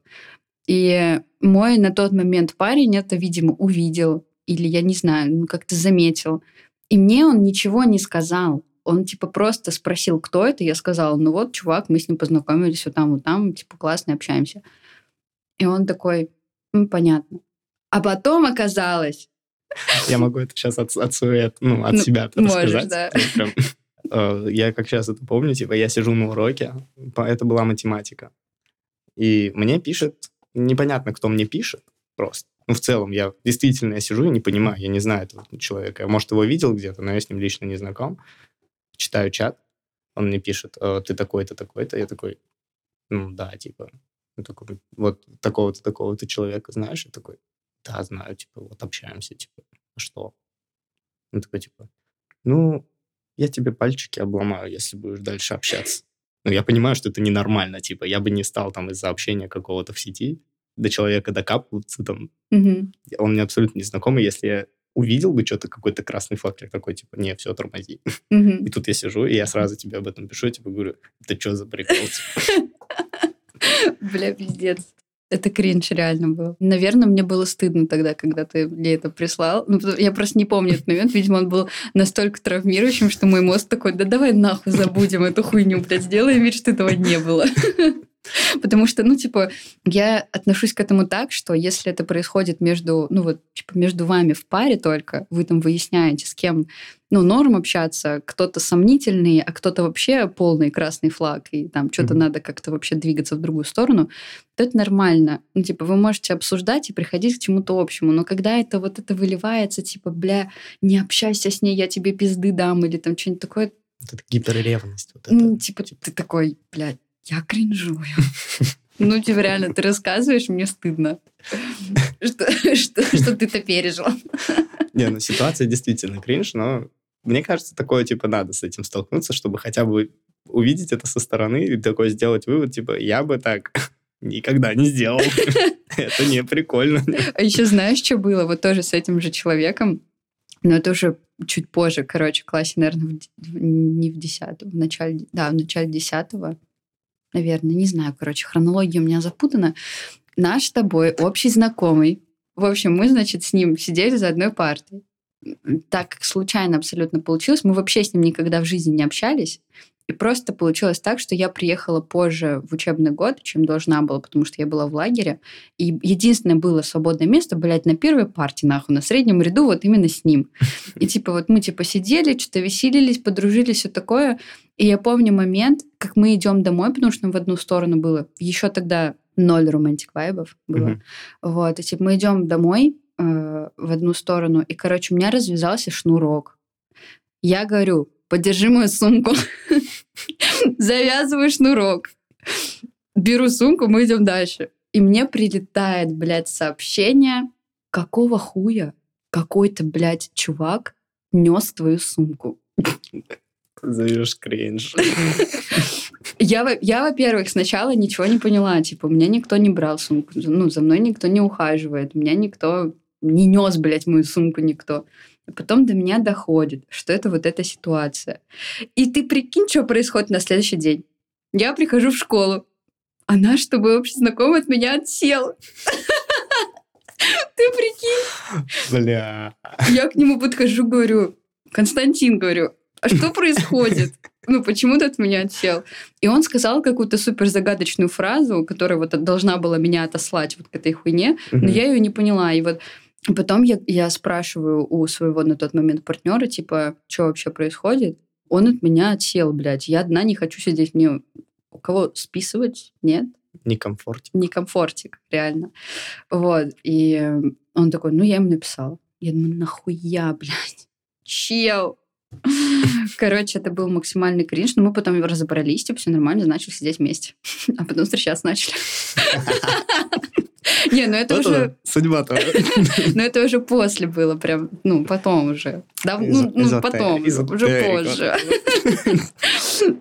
И мой на тот момент парень это, видимо, увидел, или я не знаю, ну, как-то заметил. И мне он ничего не сказал. Он, типа, просто спросил, кто это. Я сказала, ну вот, чувак, мы с ним познакомились вот там, вот там, типа, классно общаемся. И он такой, ну, понятно. А потом оказалось... Я могу это сейчас от, от, своей, ну, от ну, себя можешь, рассказать. Да. Прям, э, я как сейчас это помню, типа, я сижу на уроке, это была математика. И мне пишет, непонятно, кто мне пишет просто. Ну, в целом, я действительно я сижу и не понимаю, я не знаю этого человека. Я, может, его видел где-то, но я с ним лично не знаком читаю чат, он мне пишет, «Э, ты такой-то, такой-то. Я такой, ну да, типа, такой, вот такого-то, такого-то человека знаешь? Я такой, да, знаю, типа, вот общаемся, типа, а что? Он такой, типа, ну, я тебе пальчики обломаю, если будешь дальше общаться. Ну, я понимаю, что это ненормально, типа, я бы не стал там из-за общения какого-то в сети до человека докапываться, там, угу. он мне абсолютно незнакомый, если я увидел бы что-то, какой-то красный я такой, типа, не, все, тормози. Mm-hmm. И тут я сижу, и я сразу тебе об этом пишу, типа, говорю, это что за прикол? Бля, пиздец. Это кринж реально был. Наверное, мне было стыдно тогда, когда ты мне это прислал. Ну, я просто не помню этот момент. Видимо, он был настолько травмирующим, что мой мозг такой, да давай нахуй забудем эту хуйню, блядь, сделаем вид, что этого не было. Потому что, ну, типа, я отношусь к этому так, что если это происходит между, ну, вот, типа, между вами в паре только, вы там выясняете, с кем, ну, норм общаться, кто-то сомнительный, а кто-то вообще полный красный флаг, и там что-то mm-hmm. надо как-то вообще двигаться в другую сторону, то это нормально. Ну, типа, вы можете обсуждать и приходить к чему-то общему, но когда это вот это выливается, типа, бля, не общайся с ней, я тебе пизды дам, или там что-нибудь такое, вот это гиперревность. Вот это. Ну, типа, типа, ты такой, блядь, я кринжую. Ну, типа, реально, ты рассказываешь, мне стыдно, что, что, что ты-то пережил. Не, ну, ситуация действительно кринж, но мне кажется, такое, типа, надо с этим столкнуться, чтобы хотя бы увидеть это со стороны и такой сделать вывод, типа, я бы так никогда не сделал. Это не прикольно. А еще знаешь, что было? Вот тоже с этим же человеком, но это уже чуть позже, короче, в классе, наверное, в, не в десятом, в начале, да, в начале десятого наверное, не знаю, короче, хронология у меня запутана. Наш с тобой общий знакомый. В общем, мы, значит, с ним сидели за одной партой. Так случайно абсолютно получилось, мы вообще с ним никогда в жизни не общались. И просто получилось так, что я приехала позже в учебный год, чем должна была, потому что я была в лагере. И единственное было свободное место, блядь, на первой партии, нахуй, на среднем ряду, вот именно с ним. И типа вот мы типа сидели, что-то веселились, подружились, все такое. И я помню момент, как мы идем домой, потому что в одну сторону было. Еще тогда ноль романтик вайбов было. Mm-hmm. Вот, и типа мы идем домой э, в одну сторону, и, короче, у меня развязался шнурок. Я говорю, подержи мою сумку, завязываю шнурок, беру сумку, мы идем дальше. И мне прилетает, блядь, сообщение, какого хуя какой-то, блядь, чувак нес твою сумку. Зовешь кринж. Я, я, во-первых, сначала ничего не поняла. Типа, меня никто не брал сумку. Ну, за мной никто не ухаживает. Меня никто не нес, блядь, мою сумку никто. А потом до меня доходит, что это вот эта ситуация. И ты прикинь, что происходит на следующий день. Я прихожу в школу. А наш чтобы общий знакомый от меня отсел. Ты прикинь? Бля. Я к нему подхожу, говорю, Константин, говорю, а что происходит? Ну, почему ты от меня отсел? И он сказал какую-то супер загадочную фразу, которая вот должна была меня отослать вот к этой хуйне, но я ее не поняла. И вот Потом я, я спрашиваю у своего на тот момент партнера, типа, что вообще происходит? Он от меня отсел, блядь. Я одна не хочу сидеть. Мне у кого списывать? Нет. Некомфортик. Некомфортик, реально. Вот. И он такой, ну, я ему написала. Я думаю, нахуя, блядь? Чел, Короче, это был максимальный кринж, но мы потом разобрались, типа, все нормально, начали сидеть вместе. А потом встречаться начали. Не, ну это уже... Судьба тоже. Но это уже после было, прям, ну, потом уже. Да, ну, ну потом, уже позже.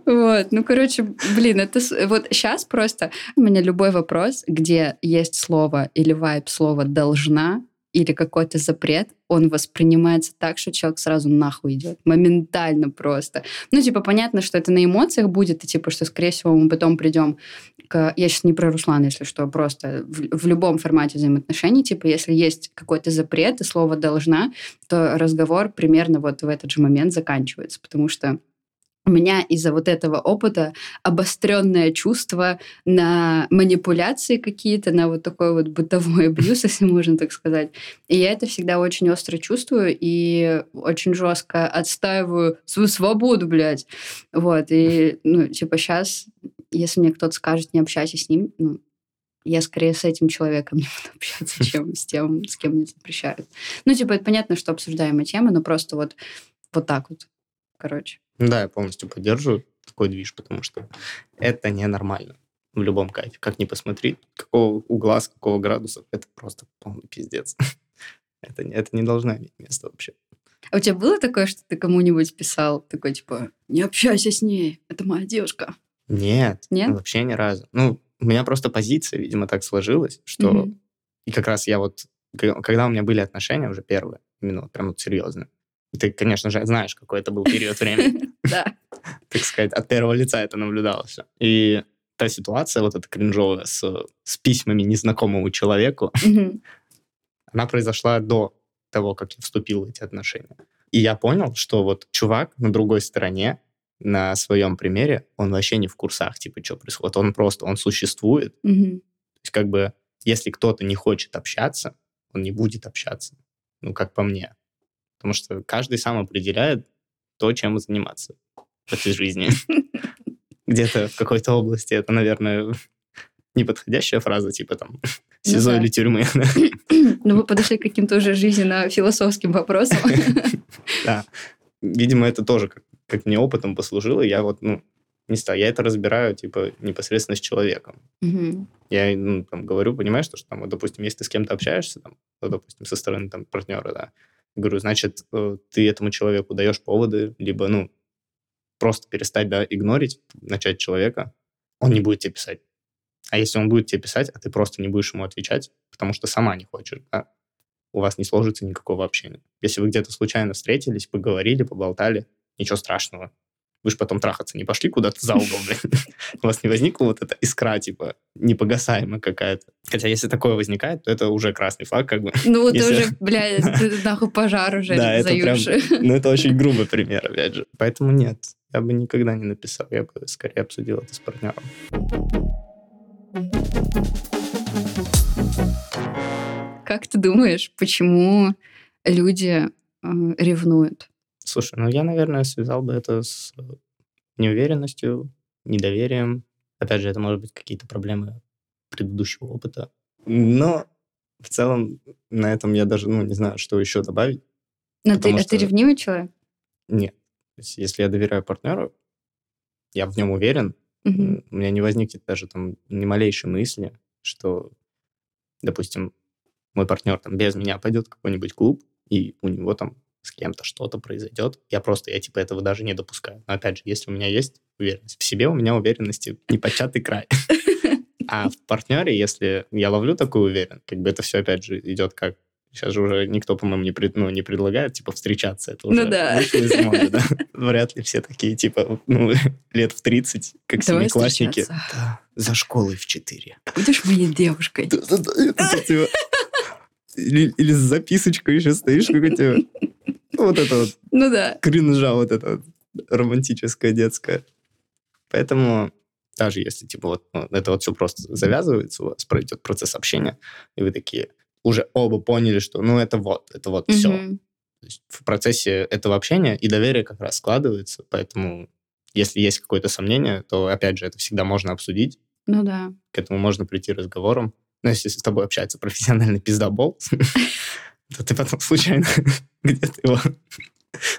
Вот, ну, короче, блин, это вот сейчас просто у меня любой вопрос, где есть слово или вайп слова «должна», или какой-то запрет, он воспринимается так, что человек сразу нахуй идет. Моментально просто. Ну, типа, понятно, что это на эмоциях будет, и типа, что, скорее всего, мы потом придем к... Я сейчас не про Руслана, если что, просто в, в любом формате взаимоотношений, типа, если есть какой-то запрет и слово «должна», то разговор примерно вот в этот же момент заканчивается, потому что у меня из-за вот этого опыта обостренное чувство на манипуляции какие-то, на вот такой вот бытовой абьюз, если можно так сказать. И я это всегда очень остро чувствую и очень жестко отстаиваю свою свободу, блядь. Вот. И, ну, типа, сейчас, если мне кто-то скажет, не общайся с ним, ну, я скорее с этим человеком не буду общаться, чем с тем, с кем мне запрещают. Ну, типа, это понятно, что обсуждаемая тема, но просто вот, вот так вот, короче. Да, я полностью поддерживаю такой движ, потому что это ненормально в любом кайфе. Как ни посмотри, какого угла, с какого градуса, это просто полный пиздец. это, это не должно иметь места вообще. А у тебя было такое, что ты кому-нибудь писал, такой, типа, не общайся с ней, это моя девушка? Нет, Нет? вообще ни разу. Ну, у меня просто позиция, видимо, так сложилась, что... Mm-hmm. И как раз я вот... Когда у меня были отношения уже первые, именно вот прям вот серьезные, ты, конечно же, знаешь, какой это был период времени. Да. Так сказать, от первого лица это наблюдалось. И та ситуация, вот эта кринжовая, с, с письмами незнакомому человеку, она произошла до того, как я вступил в эти отношения. И я понял, что вот чувак на другой стороне, на своем примере, он вообще не в курсах, типа, что происходит. Он просто, он существует. То есть, как бы, если кто-то не хочет общаться, он не будет общаться. Ну, как по мне. Потому что каждый сам определяет то, чем заниматься в этой жизни. Где-то в какой-то области это, наверное, неподходящая фраза, типа там ну СИЗО или тюрьмы. Ну, вы подошли к каким-то уже жизненно-философским вопросам. Да. Видимо, это тоже как мне опытом послужило. Я вот, ну, не знаю, я это разбираю, типа, непосредственно с человеком. Я, ну, там, говорю, понимаешь, что, что там, вот, допустим, если ты с кем-то общаешься, там, ну, допустим, со стороны, там, партнера, да, Говорю, значит, э, ты этому человеку даешь поводы, либо, ну, просто перестать, да, игнорить, начать человека, он не будет тебе писать. А если он будет тебе писать, а ты просто не будешь ему отвечать, потому что сама не хочешь, да, у вас не сложится никакого общения. Если вы где-то случайно встретились, поговорили, поболтали, ничего страшного вы же потом трахаться не пошли куда-то за угол, блин. У вас не возникла вот эта искра, типа, непогасаемая какая-то. Хотя если такое возникает, то это уже красный флаг, как бы. Ну, вот уже, бля, нахуй пожар уже Да, это прям, ну, это очень грубый пример, опять же. Поэтому нет, я бы никогда не написал, я бы скорее обсудил это с партнером. Как ты думаешь, почему люди э, ревнуют? Слушай, ну я, наверное, связал бы это с неуверенностью, недоверием. Опять же, это может быть какие-то проблемы предыдущего опыта. Но в целом на этом я даже, ну, не знаю, что еще добавить. Но ты, что... а ты ревнивый человек? Нет. То есть, если я доверяю партнеру, я в нем уверен, угу. у меня не возникнет даже там ни малейшей мысли, что, допустим, мой партнер там без меня пойдет в какой-нибудь клуб, и у него там с кем-то что-то произойдет. Я просто, я типа этого даже не допускаю. Но опять же, если у меня есть уверенность в себе, у меня уверенности не початый край. А в партнере, если я ловлю такую уверенность, как бы это все, опять же, идет как Сейчас же уже никто, по-моему, не, пред, ну, не предлагает, типа, встречаться. Это уже ну, да. из моды, да? Вряд ли все такие, типа, ну, лет в 30, как Давай семиклассники. Да. За школой в 4. Будешь моей девушкой. Типа, или, или с записочкой еще стоишь, как у тебя вот это вот. Ну да. Кринжа вот это вот романтическое, детское. Поэтому даже если, типа, вот ну, это вот все просто завязывается, у вас пройдет процесс общения, и вы такие уже оба поняли, что, ну, это вот, это вот mm-hmm. все. В процессе этого общения и доверие как раз складывается, поэтому если есть какое-то сомнение, то, опять же, это всегда можно обсудить, Ну да. К этому можно прийти разговором. Но если с тобой общается профессиональный пиздобол, то ты потом случайно где-то его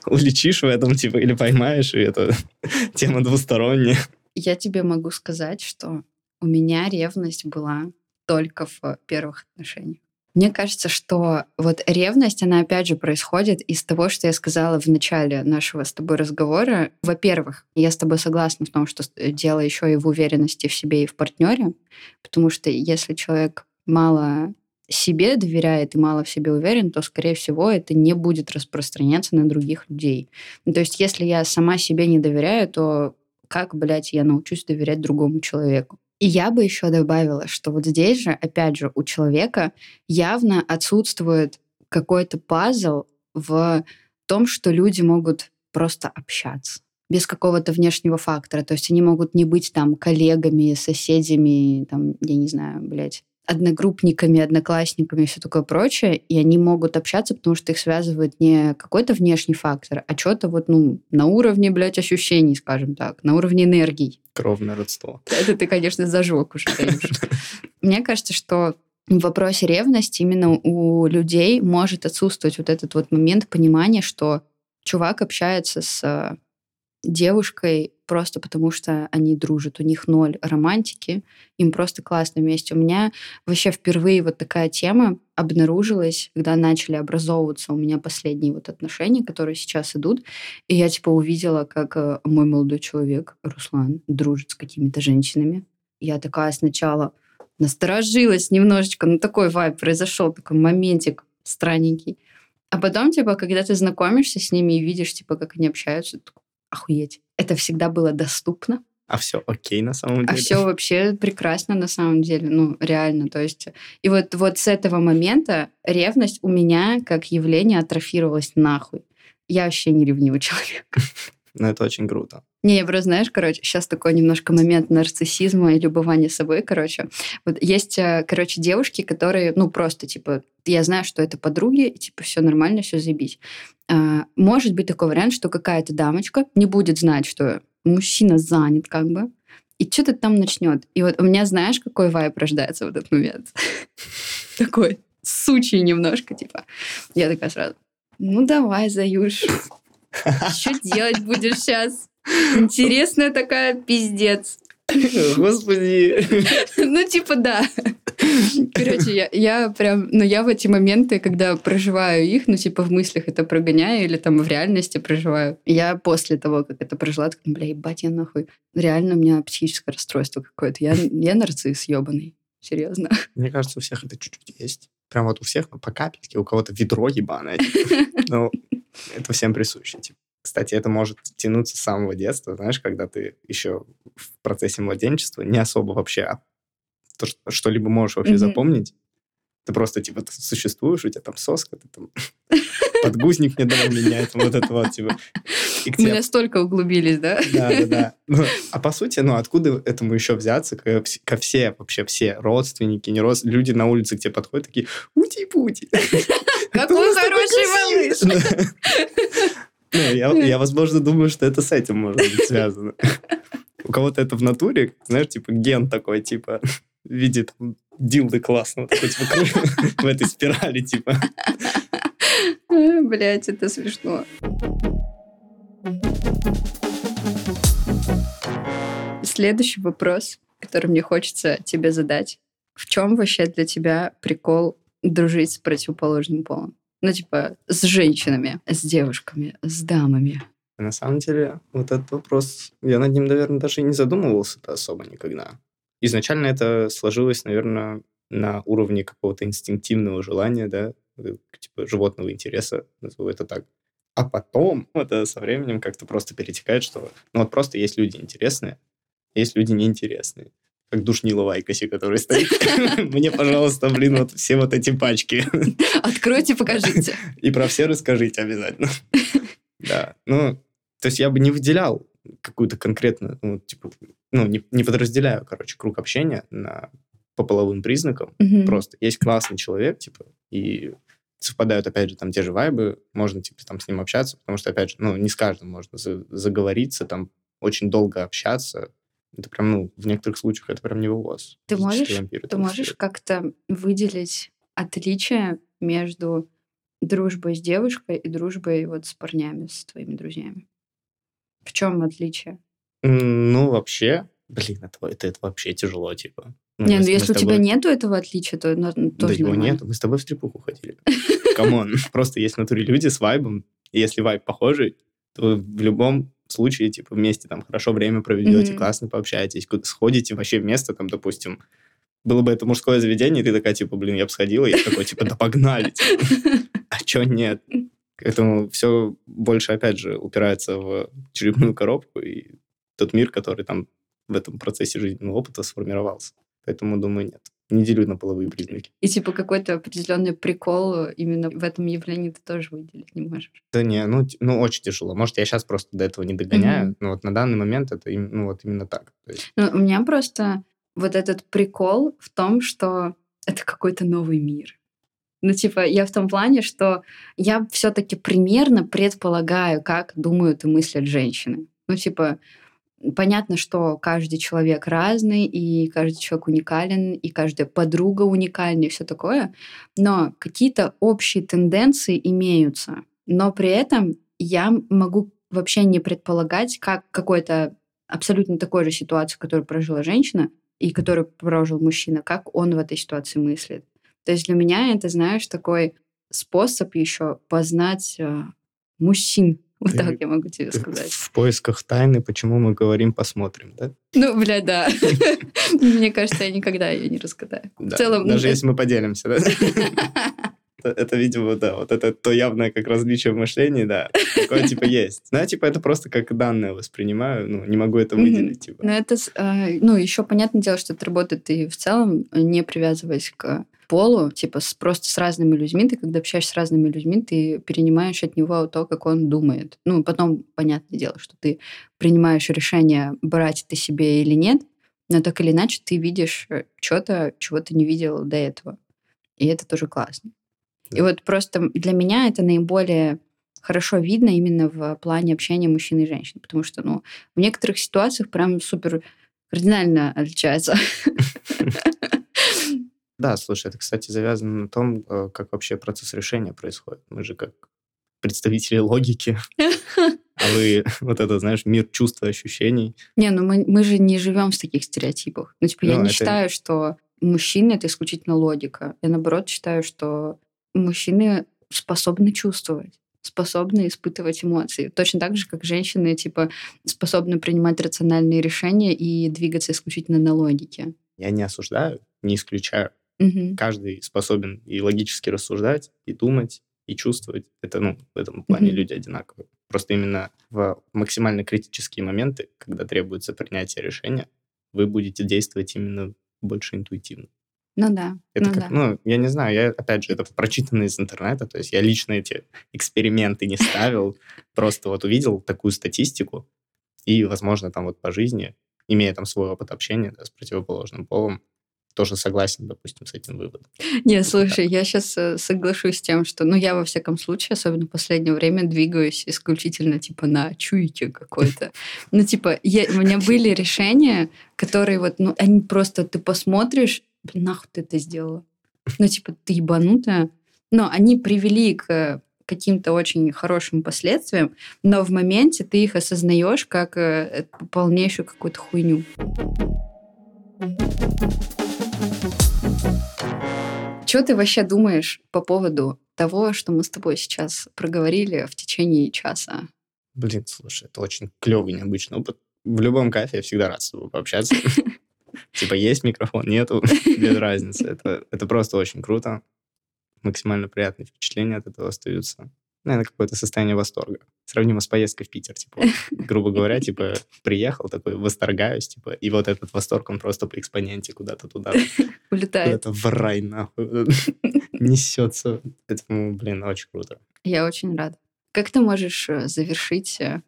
уличишь в этом, типа, или поймаешь, и это тема двусторонняя. Я тебе могу сказать, что у меня ревность была только в первых отношениях. Мне кажется, что вот ревность, она опять же происходит из того, что я сказала в начале нашего с тобой разговора. Во-первых, я с тобой согласна в том, что дело еще и в уверенности в себе и в партнере, потому что если человек мало себе доверяет и мало в себе уверен, то, скорее всего, это не будет распространяться на других людей. Ну, то есть, если я сама себе не доверяю, то как, блядь, я научусь доверять другому человеку? И я бы еще добавила, что вот здесь же, опять же, у человека явно отсутствует какой-то пазл в том, что люди могут просто общаться без какого-то внешнего фактора. То есть они могут не быть там коллегами, соседями, там, я не знаю, блядь, одногруппниками, одноклассниками и все такое прочее, и они могут общаться, потому что их связывает не какой-то внешний фактор, а что-то вот, ну, на уровне, блядь, ощущений, скажем так, на уровне энергий. Кровное родство. Это ты, конечно, зажег уже, Мне кажется, что в вопросе ревности именно у людей может отсутствовать вот этот вот момент понимания, что чувак общается с девушкой просто потому, что они дружат. У них ноль романтики, им просто классно вместе. У меня вообще впервые вот такая тема обнаружилась, когда начали образовываться у меня последние вот отношения, которые сейчас идут. И я типа увидела, как э, мой молодой человек, Руслан, дружит с какими-то женщинами. Я такая сначала насторожилась немножечко, ну такой вайб произошел, такой моментик странненький. А потом, типа, когда ты знакомишься с ними и видишь, типа, как они общаются, ты охуеть. Это всегда было доступно. А все окей на самом а деле. А все вообще прекрасно на самом деле, ну реально, то есть и вот вот с этого момента ревность у меня как явление атрофировалась нахуй. Я вообще не ревнивый человек. Ну это очень круто. Не, я просто, знаешь, короче, сейчас такой немножко момент нарциссизма и любования собой, короче. Вот есть, э, короче, девушки, которые, ну, просто, типа, я знаю, что это подруги, и, типа, все нормально, все заебись. А, может быть такой вариант, что какая-то дамочка не будет знать, что мужчина занят, как бы, и что-то там начнет. И вот у меня, знаешь, какой вайп рождается в этот момент? Такой сучий немножко, типа. Я такая сразу, ну давай, Заюш, что делать будешь сейчас? Интересная такая пиздец. Господи. Ну, типа, да. Короче, я, я прям, ну, я в эти моменты, когда проживаю их, ну, типа, в мыслях это прогоняю или там в реальности проживаю, я после того, как это прожила, так, бля, ебать, я нахуй. Реально у меня психическое расстройство какое-то. Я, я нарцисс ебаный. Серьезно. Мне кажется, у всех это чуть-чуть есть. Прям вот у всех по капельке, у кого-то ведро ебаное. Ну, это всем присуще. Типа. Кстати, это может тянуться с самого детства, знаешь, когда ты еще в процессе младенчества не особо вообще а то, что-либо можешь вообще mm-hmm. запомнить. Ты просто, типа, ты существуешь, у тебя там соска, ты там подгузник не давал менять, вот это вот, типа. Мы настолько углубились, да? Да, да, да. Ну, а по сути, ну, откуда этому еще взяться, ко, ко все, вообще все родственники, не родственники, люди на улице к тебе подходят, такие, ути-пути. Какой хороший малыш! Ну, я, я, возможно, думаю, что это с этим может быть связано. У кого-то это в натуре, знаешь, типа ген такой, типа, видит дилды классного, такой, типа, в этой спирали, типа. Блять, это смешно. Следующий вопрос, который мне хочется тебе задать. В чем вообще для тебя прикол дружить с противоположным полом? Ну, типа, с женщинами, с девушками, с дамами. На самом деле, вот этот вопрос, я над ним, наверное, даже и не задумывался-то особо никогда. Изначально это сложилось, наверное, на уровне какого-то инстинктивного желания, да, э, типа животного интереса, назову это так. А потом это со временем как-то просто перетекает, что ну вот просто есть люди интересные, есть люди неинтересные как душнила Вайкоси, который стоит. Мне, пожалуйста, блин, вот все вот эти пачки. Откройте, покажите. И про все расскажите обязательно. Да, ну, то есть я бы не выделял какую-то конкретную, ну, типа, ну, не, не подразделяю, короче, круг общения на, по половым признакам. Просто есть классный человек, типа, и совпадают, опять же, там те же вайбы, можно, типа, там с ним общаться, потому что, опять же, ну, не с каждым можно за, заговориться, там, очень долго общаться, Это прям, ну, в некоторых случаях это прям не вывоз. Ты можешь, вампиры ты можешь как-то выделить отличие между дружбой с девушкой и дружбой вот с парнями, с твоими друзьями? В чем отличие? Ну, вообще, блин, это, это, это вообще тяжело, типа. Ну, не, мы ну если у тебя тобой- нету этого отличия, то ну, ну, Да тоже его нормально. нет, мы с тобой в стрипуху ходили. Come on. Просто есть в натуре люди с вайбом, и если вайб похожий, то в любом случае, типа, вместе там хорошо время проведете, Мгм. классно пообщаетесь, куда сходите вообще вместе, там, допустим, было бы это мужское заведение, и ты такая, типа, блин, я бы сходила, и я такой, типа, да погнали, типа. а чё нет? Поэтому все больше, опять же, упирается в черепную коробку и тот мир, который там в этом процессе жизненного опыта сформировался. Поэтому, думаю, нет. Не делю на половые признаки. И типа какой-то определенный прикол именно в этом явлении ты тоже выделить не можешь. Да не, ну, ну очень тяжело. Может, я сейчас просто до этого не догоняю, Мгм. но вот на данный момент это ну, вот именно так. Есть, Ну, у меня просто вот этот прикол в том, что это какой-то новый мир. Ну, типа, я в том плане, что я все-таки примерно предполагаю, как думают и мыслят женщины. Ну, типа, понятно, что каждый человек разный, и каждый человек уникален, и каждая подруга уникальна, и все такое. Но какие-то общие тенденции имеются. Но при этом я могу вообще не предполагать, как какой-то абсолютно такой же ситуации, которую прожила женщина и которую прожил мужчина, как он в этой ситуации мыслит. То есть для меня это, знаешь, такой способ еще познать э, мужчин. Вот Ты- так я могу тебе сказать. в поисках тайны, почему мы говорим, посмотрим, да? Ну, бля, да. Мне кажется, я никогда ее не разгадаю. Да. целом, ну, Даже это- если мы поделимся, да? Это, видимо, да, вот это то явное как различие в мышлении, да, такое типа есть. Но я типа это просто как данное воспринимаю, ну, не могу это выделить, типа. Но это, э, ну, еще понятное дело, что это работает и в целом, не привязываясь к полу, типа с, просто с разными людьми. Ты, когда общаешься с разными людьми, ты перенимаешь от него то, как он думает. Ну, потом, понятное дело, что ты принимаешь решение, брать это себе или нет, но так или иначе ты видишь что-то, чего ты не видел до этого. И это тоже классно. И вот просто для меня это наиболее хорошо видно именно в плане общения мужчин и женщин, потому что, ну, в некоторых ситуациях прям супер кардинально отличается. Да, слушай, это, кстати, завязано на том, э, как вообще процесс решения происходит. Мы же как представители логики, а вы вот это, знаешь, мир чувств и ощущений. Не, ну мы, мы же не живем в таких стереотипах. Ну, типа, я Ну, не это- считаю, что мужчины это исключительно логика. Я наоборот считаю, что мужчины способны чувствовать способны испытывать эмоции. Точно так же, как женщины, типа, способны принимать рациональные решения и двигаться исключительно на логике. Я не осуждаю, не исключаю. Мгм. Каждый способен и логически рассуждать, и думать, и чувствовать. Это, ну, в этом плане Мгм. люди одинаковые. Просто именно в максимально критические моменты, когда требуется принятие решения, вы будете действовать именно больше интуитивно. Ну да. Это ну как, да. ну, я не знаю, я, опять же, это прочитано из интернета, то есть я лично эти эксперименты не ставил, просто вот увидел такую статистику, и, возможно, там вот по жизни, имея там свой опыт общения да, с противоположным полом, тоже согласен, допустим, с этим выводом. Не, слушай, я сейчас соглашусь с тем, что, ну, я во всяком случае, особенно в последнее время, двигаюсь исключительно, типа, на чуйке какой-то. Ну, типа, я- у меня были решения, которые вот, ну, они просто, ты посмотришь, блин, нахуй ты это сделала? Ну, типа, ты ебанутая. Но они привели к каким-то очень хорошим последствиям, но в моменте ты их осознаешь как э, полнейшую какую-то хуйню. Что ты вообще думаешь по поводу того, что мы с тобой сейчас проговорили в течение часа? Блин, слушай, это очень клевый, необычный опыт. В любом кафе я всегда рад с тобой пообщаться. Типа есть микрофон, нету, без разницы. Это, это просто очень круто. Максимально приятные впечатления от этого остаются. Наверное, какое-то состояние восторга. Сравнимо с поездкой в Питер. Типа, грубо говоря, типа, приехал такой, восторгаюсь, типа, и вот этот восторг, он просто по экспоненте куда-то туда, Улетает. куда-то в рай, нахуй, несется. Поэтому, блин, очень круто. Я очень рада. Как ты можешь э, завершить э,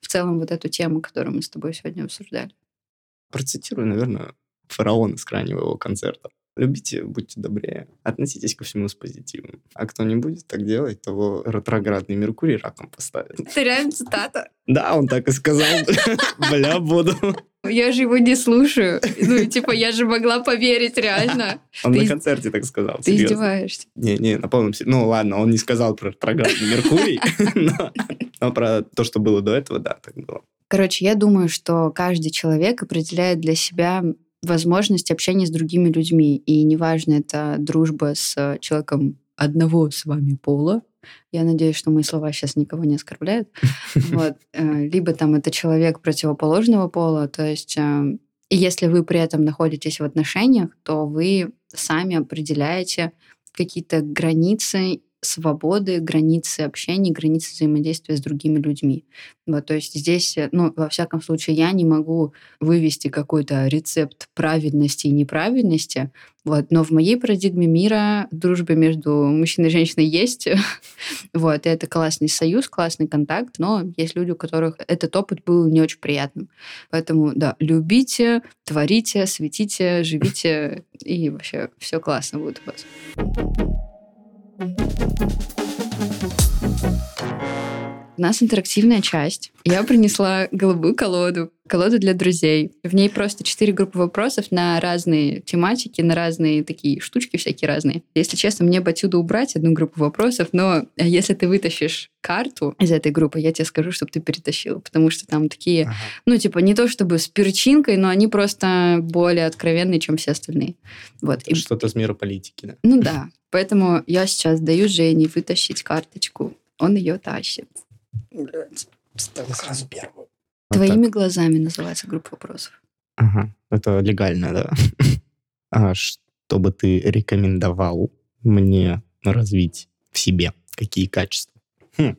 в целом вот эту тему, которую мы с тобой сегодня обсуждали? Процитирую, наверное, фараона с крайнего его концерта. Любите, будьте добрее, относитесь ко всему с позитивом. А кто не будет так делать, того ретроградный Меркурий раком поставит. Это реально цитата? Да, он так и сказал. Бля, буду. Я же его не слушаю. Ну, типа, я же могла поверить, реально. Он на концерте так сказал. Ты издеваешься. Не-не, на полном Ну, ладно, он не сказал про ретроградный Меркурий, но про то, что было до этого, да, так было. Короче, я думаю, что каждый человек определяет для себя возможность общения с другими людьми. И неважно, это дружба с человеком одного с вами пола. Я надеюсь, что мои слова сейчас никого не оскорбляют. Вот. Э, либо там это человек противоположного пола. То есть э, и если вы при этом находитесь в отношениях, то вы сами определяете какие-то границы свободы, границы общения, границы взаимодействия с другими людьми. Вот, то есть здесь, э, ну, во всяком случае, я не могу вывести какой-то рецепт правильности и неправильности, вот, но в моей парадигме мира дружба между мужчиной и женщиной есть. вот, и это классный союз, классный контакт, но есть люди, у которых этот опыт был не очень приятным. Поэтому, да, любите, творите, светите, живите, и вообще все классно будет у вас. Thank you. У нас интерактивная часть. Я принесла голубую колоду, колоду для друзей. В ней просто четыре группы вопросов на разные тематики, на разные такие штучки всякие разные. Если честно, мне бы отсюда убрать одну группу вопросов, но если ты вытащишь карту из этой группы, я тебе скажу, чтобы ты перетащил, потому что там такие, ага. ну, типа, не то чтобы с перчинкой, но они просто более откровенные, чем все остальные. Вот. Что-то с мира политики, да? Ну да. Поэтому я сейчас даю Жене вытащить карточку. Он ее тащит. Блядь, сразу первую. Твоими вот глазами называется группа вопросов. Ага, это легально, да. А что бы ты рекомендовал мне развить в себе? Какие качества? Хм.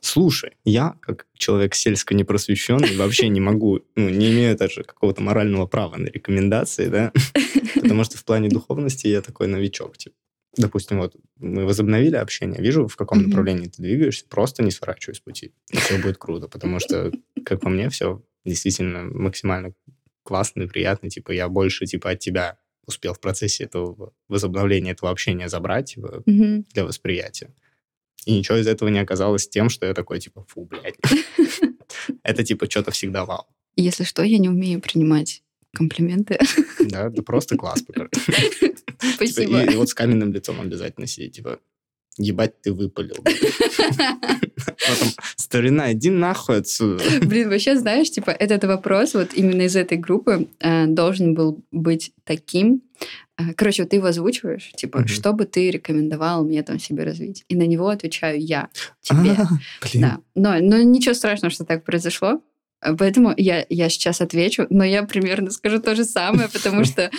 Слушай, я, как человек сельско непросвещенный, вообще не могу, ну, не имею даже какого-то морального права на рекомендации, да, потому что в плане духовности я такой новичок, типа допустим, вот мы возобновили общение, вижу, в каком mm-hmm. направлении ты двигаешься, просто не сворачивай с пути. И все будет круто, потому что, как по мне, все действительно максимально классно и приятно. Типа, я больше, типа, от тебя успел в процессе этого возобновления этого общения забрать типа, mm-hmm. для восприятия. И ничего из этого не оказалось тем, что я такой, типа, фу, блядь. Это, типа, что-то всегда вау. Если что, я не умею принимать комплименты. Да, да просто класс. Спасибо. И, и вот с каменным лицом обязательно сидеть, типа, ебать, ты выпалил. Потом, старина, иди нахуй отсюда. Блин, вообще, знаешь, типа, этот вопрос вот именно из этой группы э, должен был быть таким, э, Короче, вот ты его озвучиваешь, типа, угу. что бы ты рекомендовал мне там себе развить? И на него отвечаю я тебе. А, да. Но, но ничего страшного, что так произошло. Поэтому я, я сейчас отвечу, но я примерно скажу то же самое, потому что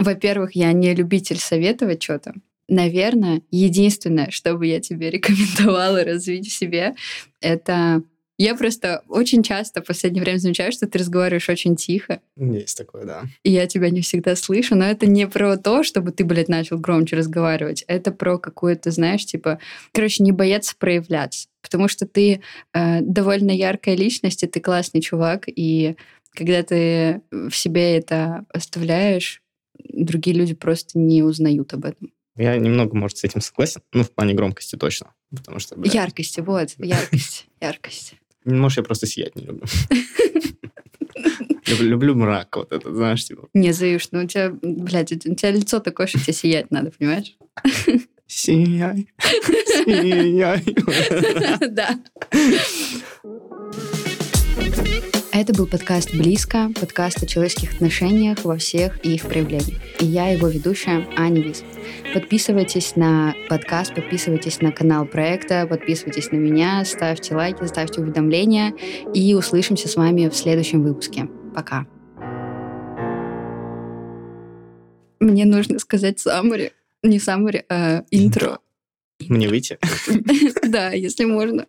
во-первых, я не любитель советовать что-то. Наверное, единственное, что бы я тебе рекомендовала развить в себе, это я просто очень часто в последнее время замечаю, что ты разговариваешь очень тихо. Есть такое, да. И я тебя не всегда слышу, но это не про то, чтобы ты, блядь, начал громче разговаривать. Это про какую-то, знаешь, типа, короче, не бояться проявляться. Потому что ты э, довольно яркая личность, и ты классный чувак, и когда ты в себе это оставляешь, другие люди просто не узнают об этом. Я немного, может, с этим согласен. Ну, в плане громкости точно. Потому что, блядь, Яркости, вот. Яркость. Яркость. Может, я просто сиять не люблю. Люблю, мрак, вот это, знаешь, типа. Не, Заюш, ну у тебя, блядь, у тебя лицо такое, что тебе сиять надо, понимаешь? Сияй, сияй. Да. Это был подкаст «Близко», подкаст о человеческих отношениях во всех их проявлениях. И я его ведущая Аня Вис. Подписывайтесь на подкаст, подписывайтесь на канал проекта, подписывайтесь на меня, ставьте лайки, ставьте уведомления. И услышимся с вами в следующем выпуске. Пока. Мне нужно сказать саммари. Не саммари, а интро. Мне выйти? Да, если можно.